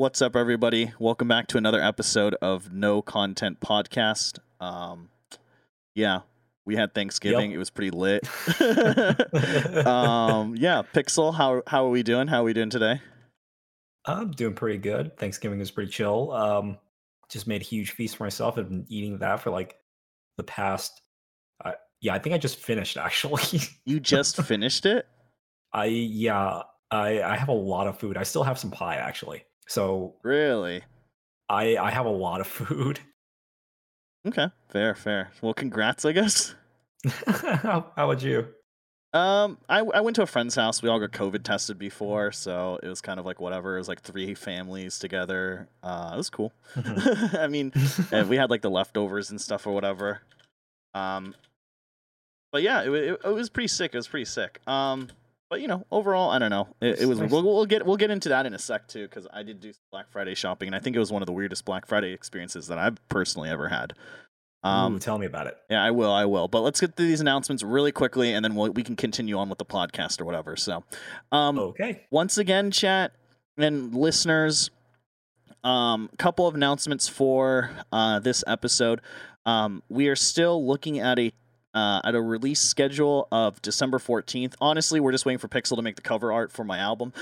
What's up, everybody? Welcome back to another episode of No Content Podcast. Um, yeah, we had Thanksgiving. Yep. It was pretty lit. um, yeah, Pixel, how how are we doing? How are we doing today? I'm doing pretty good. Thanksgiving was pretty chill. Um, just made a huge feast for myself. I've been eating that for like the past. Uh, yeah, I think I just finished actually. You just finished it? I yeah, I I have a lot of food. I still have some pie actually. So Really? I I have a lot of food. Okay, fair, fair. Well, congrats, I guess. how, how about you? Um, I I went to a friend's house. We all got COVID tested before, so it was kind of like whatever. It was like three families together. Uh, it was cool. I mean, we had like the leftovers and stuff or whatever. Um, but yeah, it, it, it was pretty sick. It was pretty sick. Um, but you know, overall, I don't know. It, it was. We'll, we'll get we'll get into that in a sec too, because I did do Black Friday shopping, and I think it was one of the weirdest Black Friday experiences that I've personally ever had. Um, Ooh, tell me about it. yeah, I will. I will. But let's get through these announcements really quickly, and then we'll, we can continue on with the podcast or whatever. So, um, Okay. once again, chat and listeners, um, couple of announcements for uh, this episode. Um, we are still looking at a uh, at a release schedule of December fourteenth. Honestly, we're just waiting for Pixel to make the cover art for my album.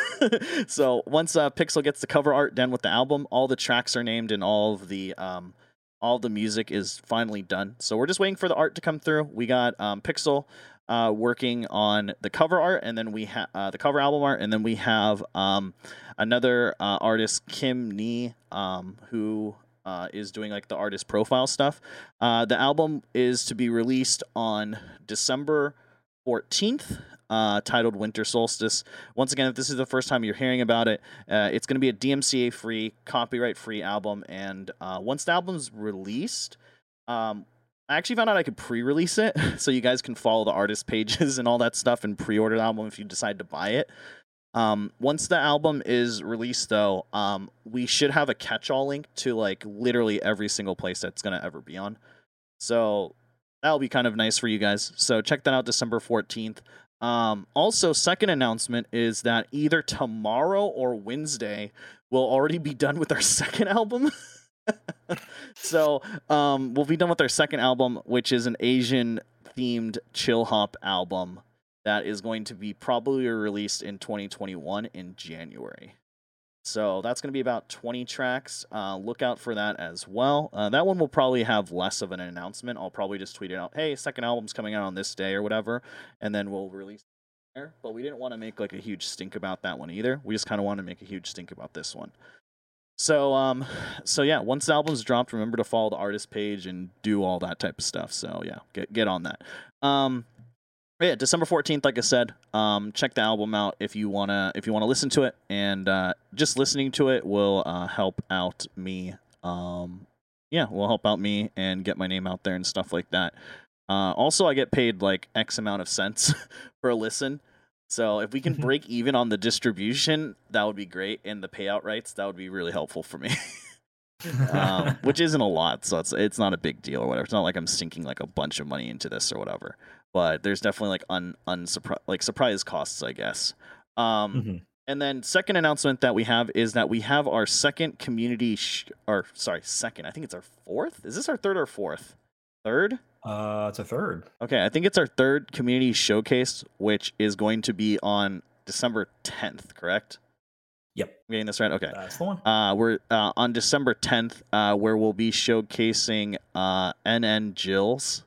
so once uh, Pixel gets the cover art done with the album, all the tracks are named and all of the um, all the music is finally done. So we're just waiting for the art to come through. We got um, Pixel uh, working on the cover art, and then we have uh, the cover album art, and then we have um, another uh, artist, Kim Nee, um, who uh, is doing like the artist profile stuff. Uh, the album is to be released on December fourteenth. Uh, titled Winter Solstice. Once again, if this is the first time you're hearing about it, uh, it's going to be a DMCA free, copyright free album. And uh, once the album's released, um, I actually found out I could pre-release it, so you guys can follow the artist pages and all that stuff and pre-order the album if you decide to buy it. Um, once the album is released, though, um, we should have a catch-all link to like literally every single place that's gonna ever be on. So that'll be kind of nice for you guys. So check that out, December fourteenth. Um, also, second announcement is that either tomorrow or Wednesday we'll already be done with our second album. so um, we'll be done with our second album, which is an Asian themed chill hop album that is going to be probably released in 2021 in January. So that's going to be about 20 tracks. Uh, look out for that as well. Uh, that one will probably have less of an announcement. I'll probably just tweet it out, hey, second album's coming out on this day or whatever, and then we'll release it there. But we didn't want to make like a huge stink about that one either. We just kind of want to make a huge stink about this one. So um, so yeah, once the album's dropped, remember to follow the artist page and do all that type of stuff. So yeah, get get on that. Um, yeah, December fourteenth, like I said, um, check the album out if you wanna if you wanna listen to it, and uh, just listening to it will uh, help out me. Um, yeah, will help out me and get my name out there and stuff like that. Uh, also, I get paid like X amount of cents for a listen. So if we can break even on the distribution, that would be great, and the payout rights, that would be really helpful for me. um, which isn't a lot, so it's it's not a big deal or whatever. It's not like I'm sinking like a bunch of money into this or whatever. But there's definitely like un unsupri- like surprise costs, I guess. Um, Mhm. and then second announcement that we have is that we have our second community, sh- or sorry, second. I think it's our fourth. Is this our third or fourth? Third. Uh, it's a third. Okay, I think it's our third community showcase, which is going to be on December 10th. Correct? Yep, I'm getting this right. Okay. that's the one. Uh, we're uh, on December 10th, uh, where we'll be showcasing uh, NN Jills,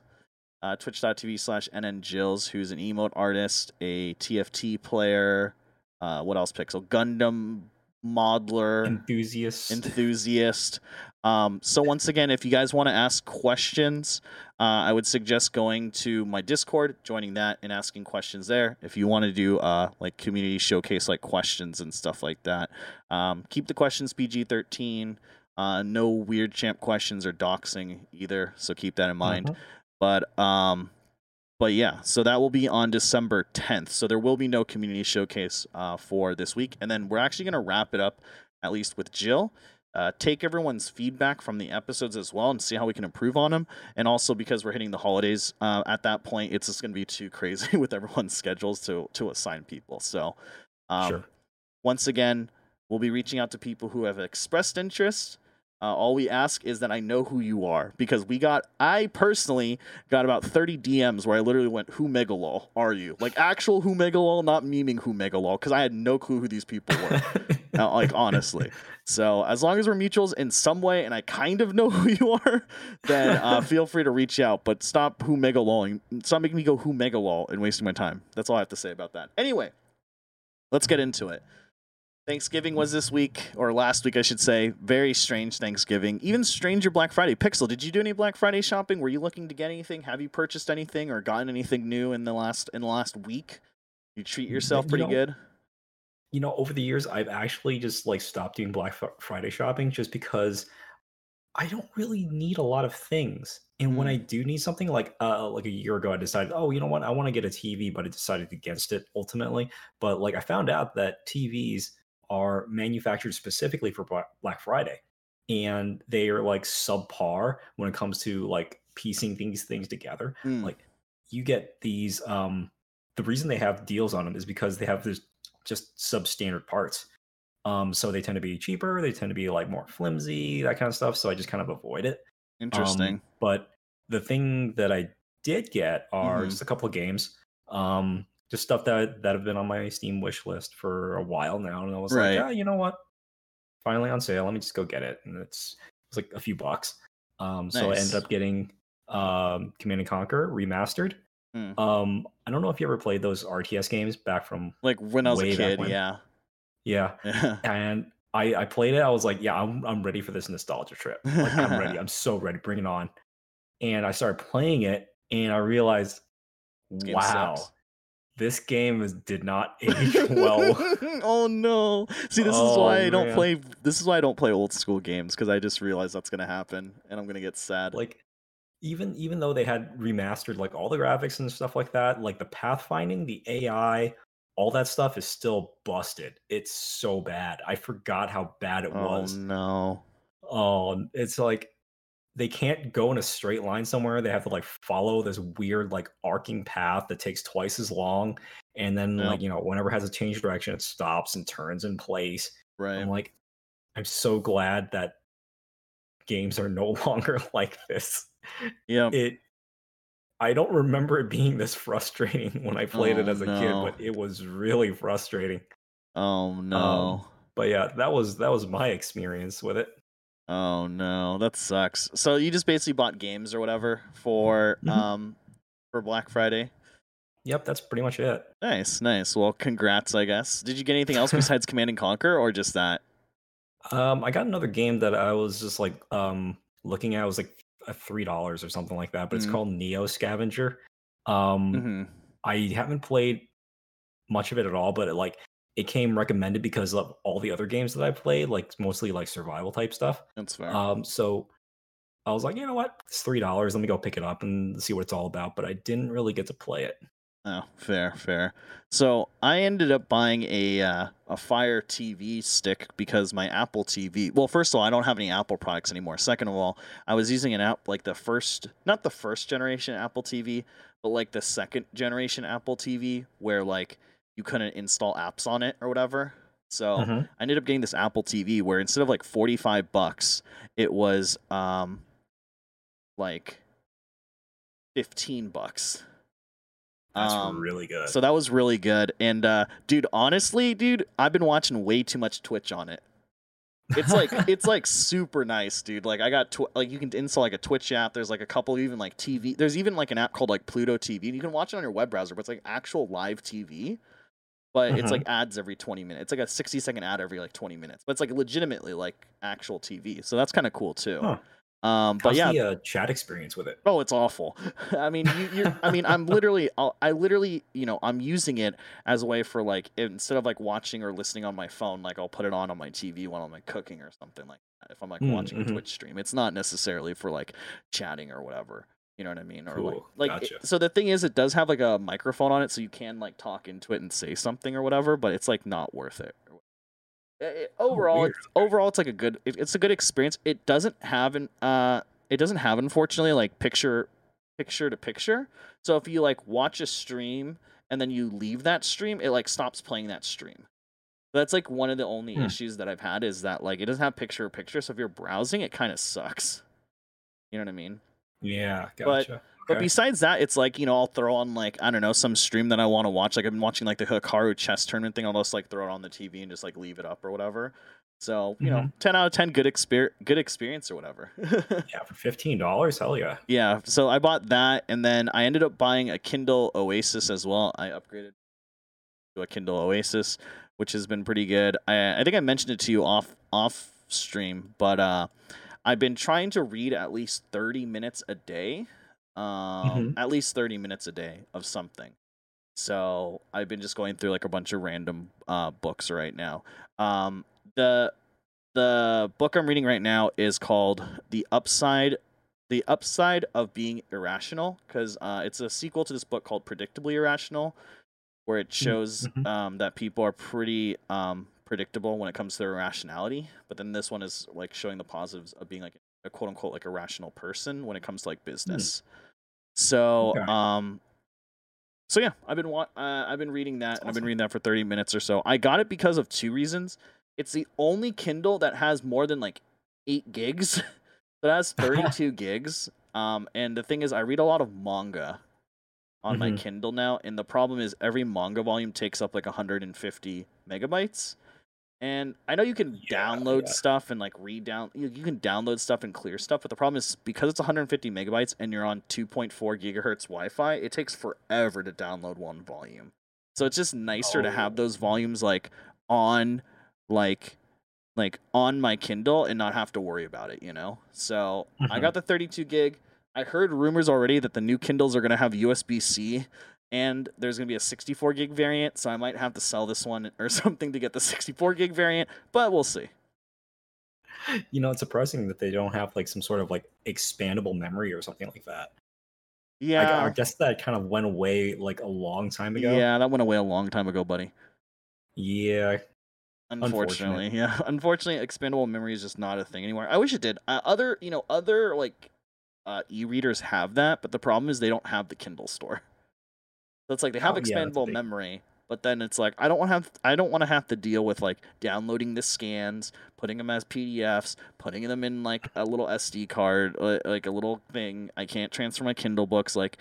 uh, twitch.tv slash NN Jills, who's an emote artist, a TFT player, uh, what else, Pixel? Gundam modeler Enthusiast. enthusiast. Um, so once again, if you guys want to ask questions, uh, I would suggest going to my Discord, joining that, and asking questions there. If you want to do uh, like community showcase like questions and stuff like that, um, keep the questions PG thirteen. Uh, no weird champ questions or doxing either, so keep that in mind. Mhm. But um, but yeah, so that will be on December 10th. So there will be no community showcase uh, for this week, and then we're actually gonna wrap it up at least with Jill. Uh, take everyone's feedback from the episodes as well and see how we can improve on them. And also because we're hitting the holidays uh, at that point, it's just going to be too crazy with everyone's schedules to to assign people. So, um, sure. once again, We'll be reaching out to people who have expressed interest. Uh, all we ask is that I know who you are because we got, I personally got about 30 DMs where I literally went, Who Megalol are you? Like actual Who Megalol, not memeing Who Megalol because I had no clue who these people were. like honestly. So as long as we're mutuals in some way and I kind of know who you are, then uh, feel free to reach out. But stop Who Megalol. Stop making me go Who Megalol and wasting my time. That's all I have to say about that. Anyway, let's get into it. Thanksgiving was this week, or last week, I should say. Very strange Thanksgiving. Even stranger Black Friday. Pixel, did you do any Black Friday shopping? Were you looking to get anything? Have you purchased anything or gotten anything new in the last in the last week? You treat yourself You pretty know, good. you know, over the years, I've actually just like stopped doing Black Friday shopping just because I don't really need a lot of things. And when Mm. I do need something, like uh, like a year ago, I decided, oh, you know what, I want to get a TV, but I decided against it ultimately. But like I found out that TVs are manufactured specifically for Black Friday, and they are like subpar when it comes to like piecing these things together Mm. like you get these um the reason they have deals on them is because they have this just substandard parts um so they tend to be cheaper they tend to be like more flimsy that kind of stuff so i just kind of avoid it Interesting. Um, but the thing that i did get are Mhm. just a couple of games um just stuff that that have been on my steam wish list for a while now and i was Right. like yeah you know what? Finally on sale. Let me just go get it. And it's it's like a few bucks. Um so i ended up getting um command and conquer remastered. Hmm. um i don't know if you ever played those rts games back from like when I was a kid, yeah. yeah. And i i played it. I was like yeah i'm, I'm ready for this nostalgia trip. Like i'm ready. I'm so ready. Bring it on. And i started playing it and i realized wow sucks. This game is, did not age well oh no! See, this is Oh, why I don't man. play. This is why I don't play old school games because I just realized that's gonna happen, and I'm gonna get sad. like even even though they had remastered like all the graphics and stuff like that like the pathfinding the ai all that stuff is still busted it's so bad i forgot how bad it oh was no! oh it's like they can't go in a straight line somewhere they have to like follow this weird like arcing path that takes twice as long and then Yep. like you know whenever it has a change direction it stops and turns in place Right. i'm like i'm so glad that games are no longer like this yeah. it I don't remember it being this frustrating when I played it Oh, as a kid, but it was really frustrating. Oh um, no! But yeah, that was that was my experience with it. Oh no! That sucks. So you just basically bought games or whatever for Mhm. um for Black Friday. Yep, that's pretty much it. Nice, nice. Well, congrats, I guess. Did you get anything else besides Command and Conquer, or just that? Um, I got another game that I was just like um looking at. It was like a three dollars or something like that, but Mhm. it's called Neo Scavenger. Um, hmm I haven't played much of it at all, but it like it came recommended because of all the other games that I played, like mostly like survival type stuff. That's fair. Um, so I was like, you know what? It's three dollars. Let me go pick it up and see what it's all about. But I didn't really get to play it. Oh, fair, fair. So I ended up buying a uh, a Fire TV stick because my Apple TV. Well, first of all, I don't have any Apple products anymore. Second of all, I was using an app like the first, not the first generation Apple TV, but like the second generation Apple TV, where like you couldn't install apps on it or whatever. So Mhm. I ended up getting this Apple TV where instead of like 45 bucks, it was um like 15 bucks. That's Um, really good. So that was really good. And uh dude, honestly, dude, I've been watching way too much Twitch on it. It's like it's like super nice, dude. Like I got tw- like you can install like a Twitch app. There's like a couple even like TV. There's even like an app called like Pluto TV. And you can watch it on your web browser, but it's like actual live TV. But it's Mhm. like ads every 20 minutes. It's like a 60 second ad every like 20 minutes. But it's like legitimately like actual TV. So that's kind of cool too. Huh. Um but How's yeah, the uh, chat experience with it? Oh, it's awful. I mean, you, you're. I mean, I'm literally. I'll, I literally, you know, I'm using it as a way for like instead of like watching or listening on my phone, like I'll put it on on my TV when I'm like cooking or something like that. If I'm like Mm, watching mhm. a Twitch stream, it's not necessarily for like chatting or whatever. You know what I mean? Or like, Cool, like. it- gotcha. so the thing is, it does have like a microphone on it, so you can like talk into it and say something or whatever. But it's like not worth it. It- it- overall, weird. it's, overall, it's like a good. It, it's a good experience. It doesn't have an. Uh, it doesn't have unfortunately like picture picture to picture. So if you like watch a stream and then you leave that stream, it like stops playing that stream. That's like one of the only Hmm. issues that I've had is that like it doesn't have picture in picture, so if you're browsing, it kind of sucks. You know what I mean? Yeah, But- gotcha. But Okay. besides that, it's like you know I'll throw on like I don't know some stream that I want to watch. Like I've been watching like the Hikaru chess tournament thing. I'll just like throw it on the TV and just like leave it up or whatever. So you know, Mhm. ten out of ten, good exper- good experience or whatever. yeah, for fifteen dollars, hell yeah. yeah. So I bought that, and then I ended up buying a Kindle Oasis as well. I upgraded to a Kindle Oasis, which has been pretty good. I I think I mentioned it to you off off stream, but uh, I've been trying to read at least thirty minutes a day. Um, Mhm. at least thirty minutes a day of something. So I've been just going through like a bunch of random uh, books right now. Um, the the book I'm reading right now is called The Upside The Upside of Being Irrational because uh, it's a sequel to this book called Predictably Irrational, where it shows mhm. um, that people are pretty um, predictable when it comes to their rationality, But then this one is like showing the positives of being like a quote unquote like a rational person when it comes to like business. So Okay. um so yeah, I've been wa- uh, I've been reading that and I've been reading that for 30 minutes or so. I got it because of two reasons. It's the only Kindle that has more than like 8 gigs. that has 32 gigs. Um and the thing is I read a lot of manga on my Mhm. Kindle now and the problem is every manga volume takes up like 150 megabytes. And I know you can Yeah, download yeah. stuff and like redown you, you can download stuff and clear stuff, but the problem is because it's 150 megabytes and you're on 2.4 gigahertz Wi-Fi, it takes forever to download one volume. So it's just nicer to have Oh. those volumes like on like like on my Kindle and not have to worry about it, you know? So I Mhm. got the 32 gig. I heard rumors already that the new Kindles are going to have USB C and there's going to be a 64 gig variant. So I might have to sell this one or something to get the 64 gig variant, but we'll see. You know, it's surprising that they don't have like some sort of like expandable memory or something like that. Yeah. I guess that kind of went away like a long time ago. yeah, that went away a long time ago, buddy. Yeah. Unfortunately, Unfortunate. yeah. Unfortunately, expandable memory is just not a thing anymore. I wish it did. Uh, other, you know, other like uh, e-readers have that, but the problem is they don't have the Kindle store. So it's like they have Oh, yeah, expandable big- memory, but then it's like I don't want to have I don't want to have to deal with like downloading the scans, putting them as PDFs, putting them in like a little SD card, uh, like a little thing. I can't transfer my Kindle books like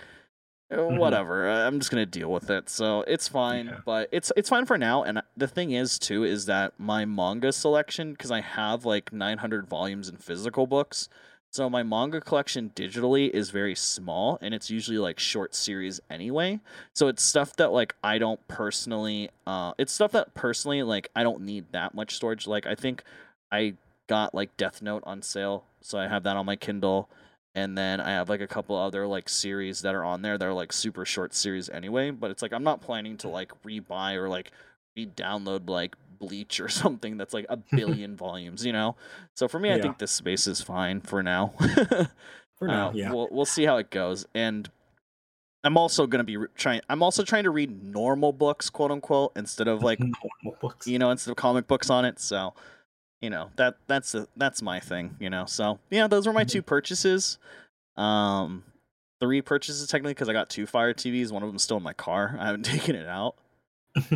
uh, Mhm. whatever. I'm just gonna deal with it. So it's fine, Yeah. but it's it's fine for now. And the thing is too is that my manga selection because I have like 900 volumes in physical books. So my manga collection digitally is very small, and it's usually like short series anyway. So it's stuff that like I don't personally. Uh, it's stuff that personally like I don't need that much storage. Like I think I got like Death Note on sale, so I have that on my Kindle and then I have like a couple other like series that are on there that are like super short series anyway. But it's like I'm not planning to like rebuy or like re-download like Bleach or something that's like a billion volumes, you know. So for me, I think this space is fine for now. For now, Uh, yeah. we'll we'll see how it goes, and I'm also gonna be re- trying. I'm also trying to read normal books, quote unquote, instead of like Normal books. you know, instead of comic books on it. So, you know, that that's the that's my thing, you know. So yeah, those were my Mhm. two purchases. Um, three purchases technically because I got two Fire TVs. One of them's still in my car. I haven't taken it out.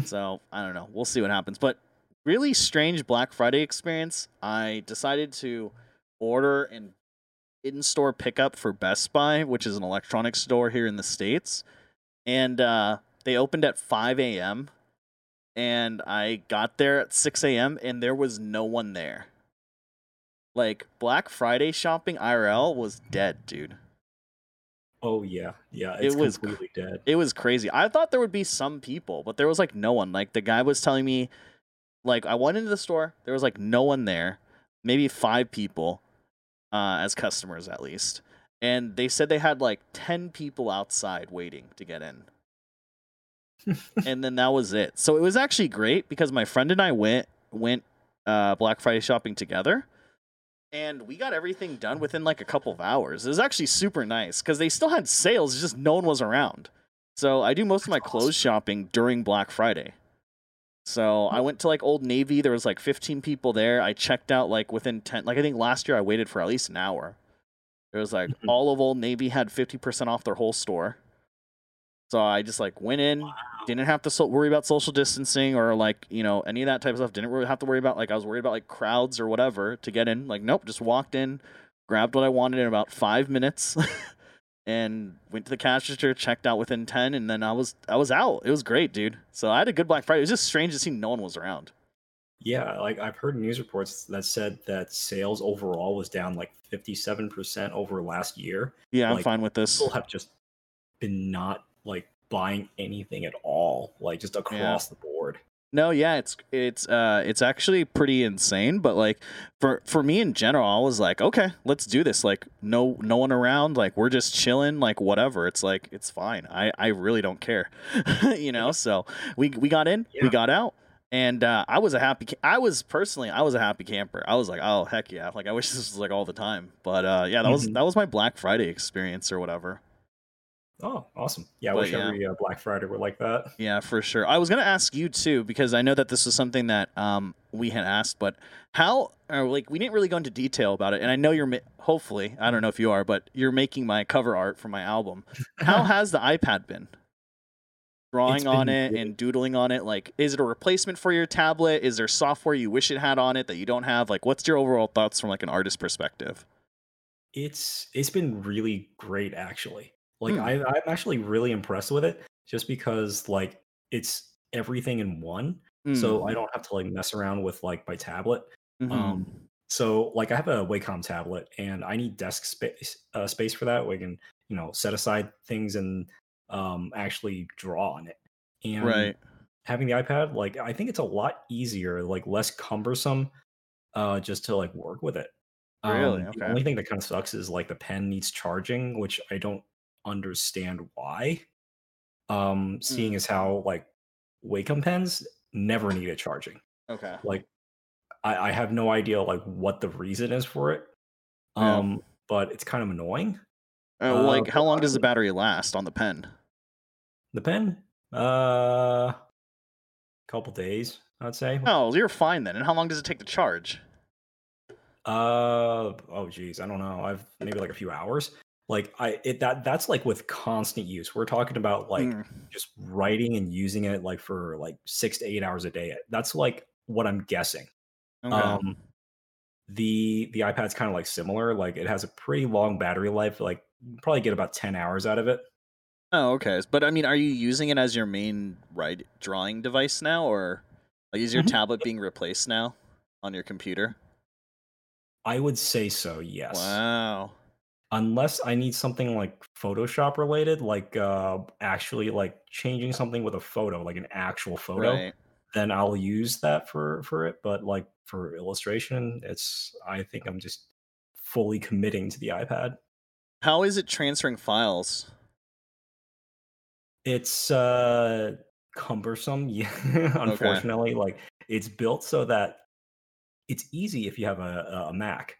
so I don't know. We'll see what happens. But really strange Black Friday experience. I decided to order an in-store pickup for Best Buy, which is an electronics store here in the states, and uh, they opened at 5 a.m. And I got there at 6 a.m. and there was no one there. Like Black Friday shopping IRL was dead, dude. Oh yeah, yeah. It was completely dead. It was crazy. I thought there would be some people, but there was like no one. Like the guy was telling me, like I went into the store, there was like no one there, maybe five people, uh, as customers at least, and they said they had like ten people outside waiting to get in, and then that was it. So it was actually great because my friend and I went went uh, Black Friday shopping together. And we got everything done within like a couple of hours. It was actually super nice because they still had sales, just no one was around. So I do most of my clothes shopping during Black Friday. So I went to like Old Navy. There was like 15 people there. I checked out like within 10. Like I think last year I waited for at least an hour. It was like Mhm. all of Old Navy had 50% off their whole store. So I just like went in, didn't have to so- worry about social distancing or like you know any of that type of stuff. Didn't really have to worry about like I was worried about like crowds or whatever to get in. Like nope, just walked in, grabbed what I wanted in about five minutes. and went to the cash register, checked out within ten, and then I was I was out. It was great, dude. So I had a good Black Friday. It was just strange to see no one was around. Yeah, like I've heard news reports that said that sales overall was down like 57% over last year. Yeah, I'm Like, fine with this. People have just been not like buying anything at all, like just across the board. No, yeah, it's it's uh it's actually pretty insane, but like for for me in general, I was like, okay, let's do this. Like no no one around, like we're just chilling, like whatever. It's like it's fine. I I really don't care. you know, so we we got in, we got out. And uh, I was a happy. I was personally, I was a happy camper. I was like, "Oh heck yeah!" Like I wish this was like all the time. But uh, yeah, that was Mhm. that was my Black Friday experience or whatever. Oh, awesome. Yeah, I But wish yeah. every uh, Black Friday were like that. Yeah, for sure. I was gonna ask you too because I know that this was something that um we had asked, but how or like we didn't really go into detail about it, and I know you're ma- hopefully I don't know if you are, but you're making my cover art for my album. How has the iPad been? Drawing It's on it really- and doodling on it, like is it a replacement for your tablet? Is there software you wish it had on it that you don't have? Like, what's your overall thoughts from like an artist perspective? It's it's been really great actually. Like Hmm. I I'm actually really impressed with it just because like it's everything in one. So I don't have to like mess around with like my tablet. Mhm. Um so like I have a Wacom tablet and I need desk space uh, space for that. We can, you know, set aside things and um actually draw on it. And right. having the iPad, like I think it's a lot easier, like less cumbersome, uh, just to like work with it. Really? Um, Okay. The only thing that kind of sucks is like the pen needs charging, which I don't understand why. Um, Mm. seeing as how like Wacom pens never needed charging. Okay. Like I, I have no idea like what the reason is for it. Yeah. Um, but it's kind of annoying. Uh, Uh, like, how long does the battery last on the pen? The pen, uh, couple days, I'd say. Oh, you're fine then. And how long does it take to charge? Uh oh geez, I don't know. I've maybe like a few hours. Like I it that that's like with constant use. We're talking about like Mm, just writing and using it like for like six to eight hours a day. That's like what I'm guessing. okay. Um the the iPad's kind of like similar. Like it has a pretty long battery life. Like you probably get about 10 hours out of it. oh, okay. But I mean, are you using it as your main write drawing device now, or like is your Mhm. tablet being replaced now on your computer? I would say so, yes. Wow. Unless I need something like Photoshop related, like uh actually like changing something with a photo, like an actual photo, Right. then I'll use that for for it. But like for illustration, it's I think I'm just fully committing to the iPad. How is it transferring files? It's uh cumbersome, yeah. Unfortunately, like it's built so that it's easy if you have a, a Mac,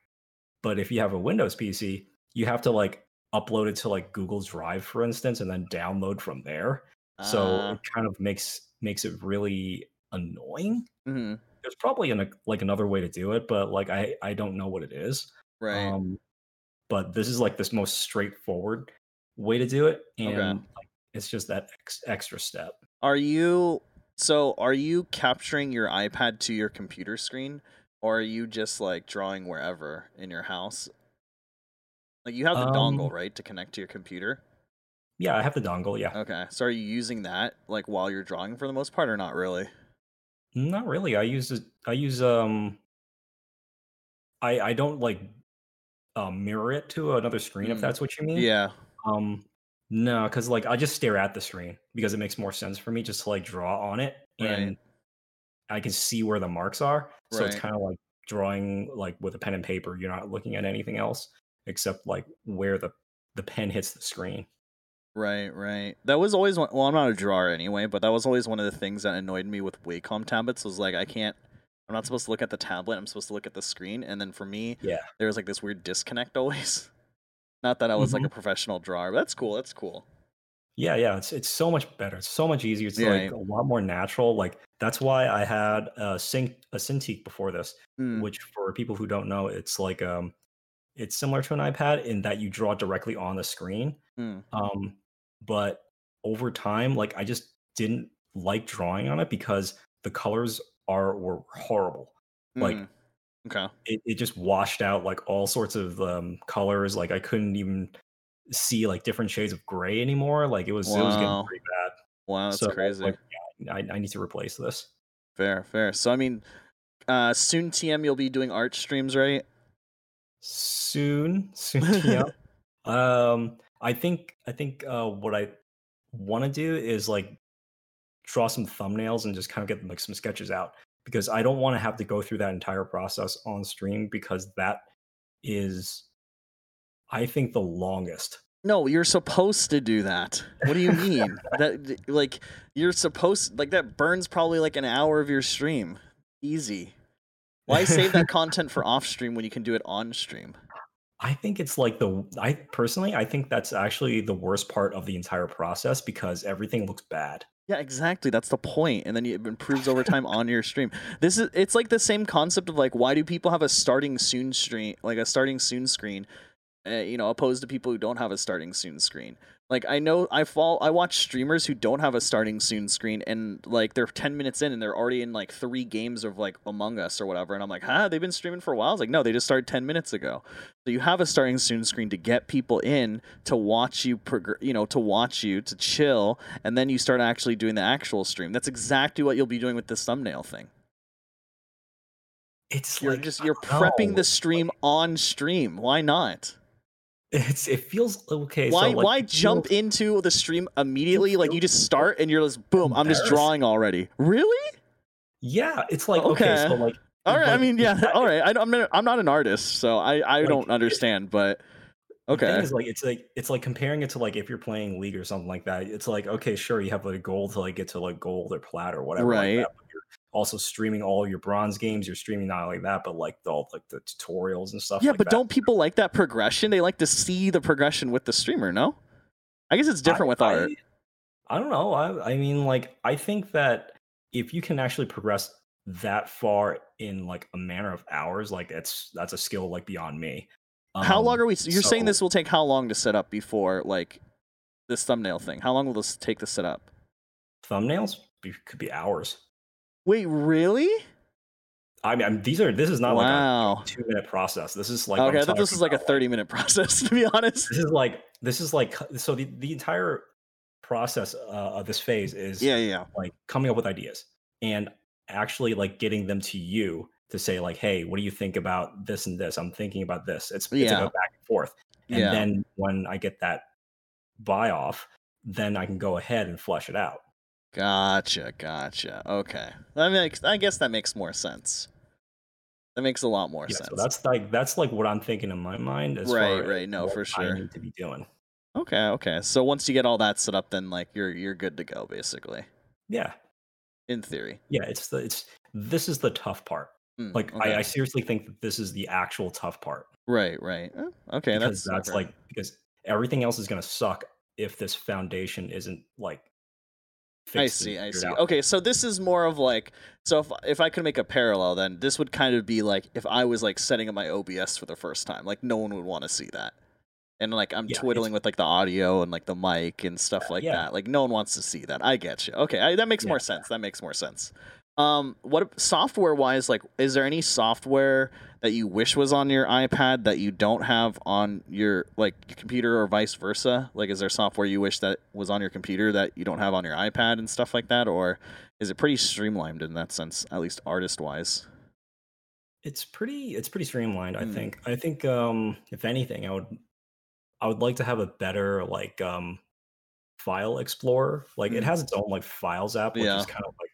but if you have a Windows PC, you have to like upload it to like Google Drive, for instance, and then download from there. So Ah, it kind of makes makes it really annoying. mhm, There's probably an, like another way to do it, but like I I don't know what it is. right. Um, but this is like this most straightforward way to do it, Okay. and like, it's just that ex- extra step. Are you so? Are you capturing your iPad to your computer screen, or are you just like drawing wherever in your house? Like you have the dongle, Um, right, to connect to your computer. Yeah, I have the dongle. Yeah, Okay, so are you using that like while you're drawing for the most part, or not really? not really. I use it- I use um. I I don't like um, mirror it to another screen if Mm. that's what you mean. Yeah. Um, no, because like I just stare at the screen because it makes more sense for me just to like draw on it Right. and I can see where the marks are. So it's kind of like drawing like with a pen and paper. You're not looking at anything else except like where the the pen hits the screen. Right, right. That was always one. Well, I'm not a drawer anyway, but that was always one of the things that annoyed me with Wacom tablets. Was like I can't. I'm not supposed to look at the tablet. I'm supposed to look at the screen, and then for me, Yeah. there was like this weird disconnect always. Not that I was like Mhm. a professional drawer. But that's cool. That's cool. Yeah, yeah, it's it's so much better. It's so much easier. It's Yeah, like yeah. a lot more natural. Like that's why I had a sync a Cintiq before this, Mm, which for people who don't know, it's like um it's similar to an iPad in that you draw directly on the screen. mm. Um but over time, like I just didn't like drawing on it because the colors are were horrible. Like Mm, okay. it, it just washed out like all sorts of um, colors. Like I couldn't even see like different shades of gray anymore. Like it was it was getting pretty bad. Wow, that's so crazy. like, yeah, I, I need to replace this. Fair, fair. So I mean, uh, soon TM you'll be doing art streams, right? Soon, soon. yeah. Um, I think I think uh, what I want to do is like draw some thumbnails and just kind of get like some sketches out because I don't want to have to go through that entire process on stream because that is, I think, the longest. No, you're supposed to do that. What do you mean? that like you're supposed like that burns probably like an hour of your stream. Easy. Why save that content for off stream when you can do it on stream? I think it's like the I personally I think that's actually the worst part of the entire process because everything looks bad. Yeah, exactly. That's the point. and then it improves over time on your stream. This is it's like the same concept of like why do people have a starting soon stream, like a starting soon screen, uh, you know, opposed to people who don't have a starting soon screen. Like I know I fall I watch streamers who don't have a starting soon screen and like they're 10 minutes in and they're already in like 3 games of like Among Us or whatever and I'm like, "Huh, they've been streaming for a while." It's like, "No, they just started 10 minutes ago." So you have a starting soon screen to get people in to watch you progr- you know, to watch you, to chill, and then you start actually doing the actual stream. That's exactly what you'll be doing with this thumbnail thing. It's You're like just you're prepping know, the stream on stream. Why not? It's it feels okay. why so like, why jump into the stream immediately? Like you just start and you're just boom, I'm just drawing already. Really? Yeah, it's like okay, so like All right. I mean, yeah. that- All right. I, I'm not, I'm not an artist, so I I Like, don't understand. But okay. is like it's like it's like comparing it to like if you're playing league or something like that. It's like okay, sure, you have like a goal to like get to like gold or plat or whatever. like Right. you're also streaming all your bronze games. You're streaming not like that, but like the all like the tutorials and stuff. Yeah, like but that. don't people like that progression? They like to see the progression with the streamer. No. I guess it's different I- with art. I, I don't know. I I mean, like I think that if you can actually progress that far in like a matter of hours, like that's that's a skill like beyond me. how long Um, are we? You're saying this will take how long to set up before like this thumbnail thing? How long will this take to set up? thumbnails? Be- Could be hours. Wait, really? I mean, I'm- these are this is not wow. like a two minute process. This is like okay, I'm I thought this was like a 30 minute process. To be honest. This is like this is like so the the entire process uh, of this phase is Yeah, yeah. like coming up with ideas and actually like getting them to you to say like hey what do you think about this and this i'm thinking about this it's, it's like Yeah. a back and forth and Yeah. then when i get that buy off then i can go ahead and flush it out Gotcha, gotcha. Okay, that makes. I guess that makes more sense. That makes a lot more yeah sense. so that's like that's like what i'm thinking in my mind as Right, far right, as no, what for i need to be doing okay, okay. So once you get all that set up, then like you're you're good to go, basically. yeah In theory. yeah it's the it's this is the tough part Hmm, like okay. I, I seriously think that this is the actual tough part Right, right. Eh, Okay, because that's that's, okay. like because everything else is going to suck if this foundation isn't like I see, I see. Okay, so this is more of like so if if I could make a parallel then this would kind of be like if I was like setting up my OBS for the first time. Like no one would want to see that. And like I'm Yeah, twiddling with like the audio and like the mic and stuff like yeah. that. Like no one wants to see that. I get you. Okay, I, that makes more sense. That makes more sense. Um what software wise like is there any software that you wish was on your iPad that you don't have on your like your computer or vice versa? Like is there software you wish that was on your computer that you don't have on your iPad and stuff like that or is it pretty streamlined in that sense at least artist wise? it's pretty it's pretty streamlined i Hmm. think i think um if anything i would i would like to have a better like um file explorer like it Hmm. has its own like files app which Yeah. is kind of like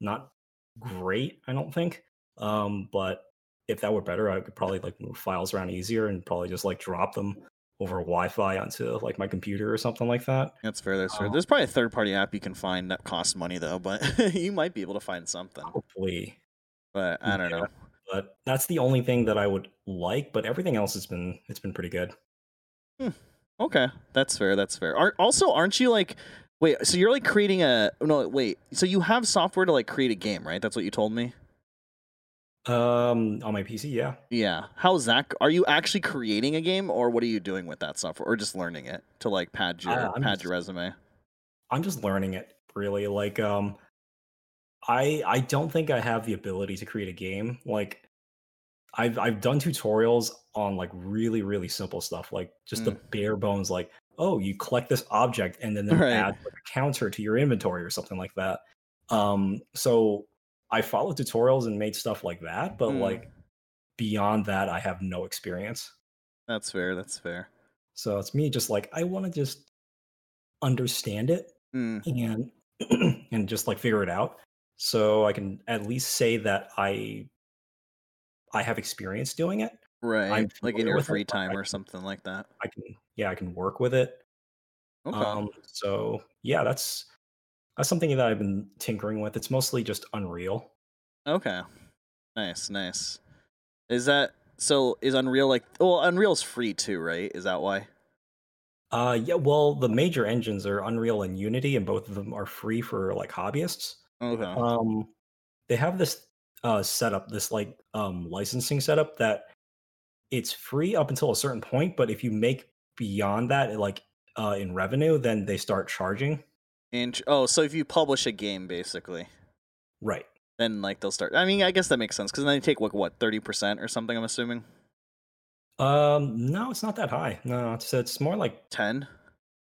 not great i don't think um but if that were better i could probably like move files around easier and probably just like drop them over wi-fi onto like my computer or something like that That's fair. That's fair. Oh. There's probably a third party app you can find that costs money though, but you might be able to find something. hopefully But I don't Yeah. know. but that's the only thing that i would like but everything else has been it's been pretty good Okay, that's fair. That's fair. Aren't also aren't you like wait? So you're like creating a no wait. So you have software to like create a game, right? That's what you told me. um on my pc yeah Yeah. How's that? Are you actually creating a game, or what are you doing with that software, or just learning it to like pad your Uh, pad just- your resume? I'm just learning it really. Like um I I don't think I have the ability to create a game. Like I've I've done tutorials on like really really simple stuff, like just the Mm. bare bones, like oh you collect this object and then, then Right. add like, a counter to your inventory or something like that. Um, so I followed tutorials and made stuff like that, but Mm. like beyond that, I have no experience. That's fair. That's fair. So it's me just like I want to just understand it Mm. and and just like figure it out so i can at least say that i i have experience doing it Right. like in your with it, free time or something like that. i can yeah i can work with it Okay. um so yeah that's that's something that i've been tinkering with it's mostly just unreal okay. Nice. Nice. Is that so? Is Unreal like? Well, Unreal's free too, right? Is that why? uh yeah well the major engines are unreal and unity and both of them are free for like hobbyists Okay. um they have this uh setup this like um licensing setup that it's free up until a certain point but if you make beyond that like uh in revenue then they start charging And oh, so if you publish a game, basically, right then like they'll start. I mean, I guess that makes sense because then they take like what thirty percent or something. I'm assuming um no it's not that high no it's it's more like ten.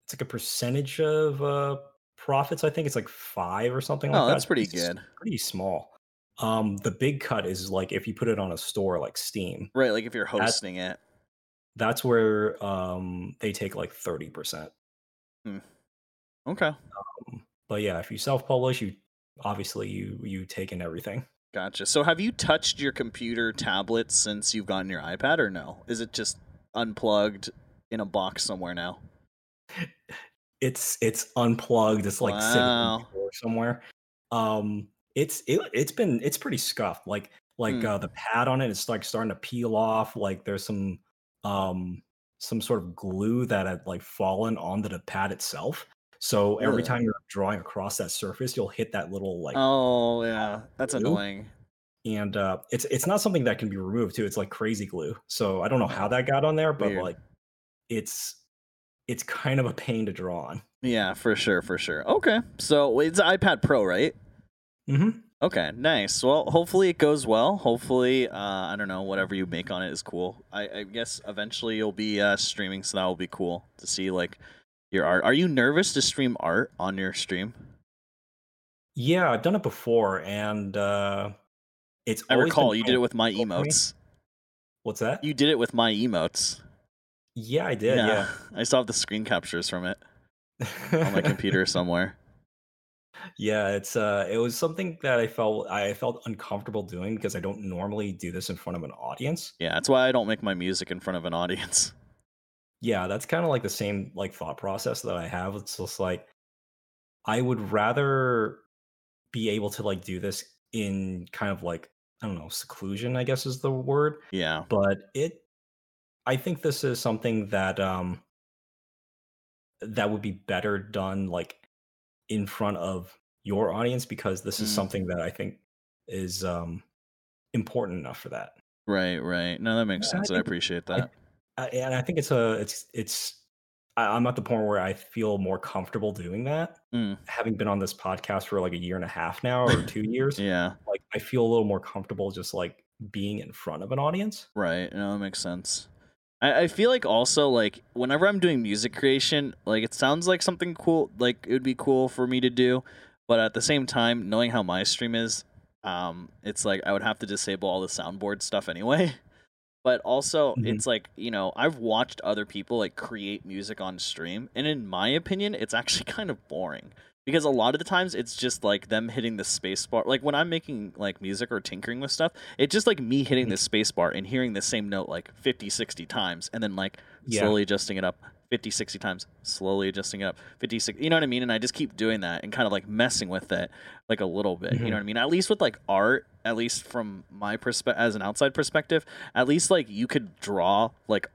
it's like a percentage of uh profits i think it's like five or something like Oh, that that's pretty It's good. pretty small um the big cut is like if you put it on a store like steam Right. Like if you're hosting it. That's where um they take like 30% Okay. Um, but yeah, if you self-publish, you obviously you you take in everything. Gotcha. So have you touched your computer tablet since you've gotten your iPad or no? Is it just unplugged in a box somewhere now? It's it's unplugged. It's like Wow. the floor somewhere. Um, it's it, it's been it's pretty scuffed. Like like Hmm. uh, the pad on it is like starting to peel off. Like there's some um some sort of glue that had like fallen onto the pad itself. So every Ugh. time you're drawing across that surface, you'll hit that little like Oh yeah, that's glue? annoying. and uh it's it's not something that can be removed too it's like crazy glue so i don't know how that got on there but Weird. like it's it's kind of a pain to draw on Yeah, for sure, for sure. Okay, so it's iPad Pro, right? mm-hmm. Okay, nice. Well, hopefully it goes well. Hopefully, uh, I don't know, whatever you make on it is cool. I, I guess eventually you'll be uh, streaming, so that will be cool to see like your art. Are you nervous to stream art on your stream? yeah i've done it before and uh it's I recall you did it with my emotes. what's that You did it with my emotes. yeah i did yeah, I still have the screen captures from it on my computer somewhere. Yeah it's uh it was something that i felt i felt uncomfortable doing because i don't normally do this in front of an audience Yeah, that's why I don't make my music in front of an audience. yeah that's kind of like the same like thought process that i have it's just like i would rather be able to like do this in kind of like i don't know seclusion i guess is the word Yeah. but it i think this is something that um that would be better done like in front of your audience because this is Mm. something that i think is um important enough for that Right, right. No, that makes I sense. I, think- appreciate that. I, and I think it's a it's it's I, I'm at the point where I feel more comfortable doing that. Mm. Having been on this podcast for like a year and a half now or two years, yeah. like I feel a little more comfortable just like being in front of an audience. Right. No, that makes sense. I, I feel like also like whenever I'm doing music creation, like it sounds like something cool like it would be cool for me to do. But at the same time, knowing how my stream is, um, it's like I would have to disable all the soundboard stuff anyway. But also Mhm. it's like, you know, I've watched other people like create music on stream, and in my opinion, it's actually kind of boring. Because a lot of the times it's just like them hitting the space bar. Like when I'm making like music or tinkering with stuff, it's just like me hitting the space bar and hearing the same note like 50, 60 times and then like Yeah. slowly adjusting it up 50, 60 times, slowly adjusting it up 50, 60. You know what I mean? And I just keep doing that and kind of like messing with it like a little bit. You Mhm. know what I mean? At least with like art, at least from my perspective, as an outside perspective, at least like you could draw like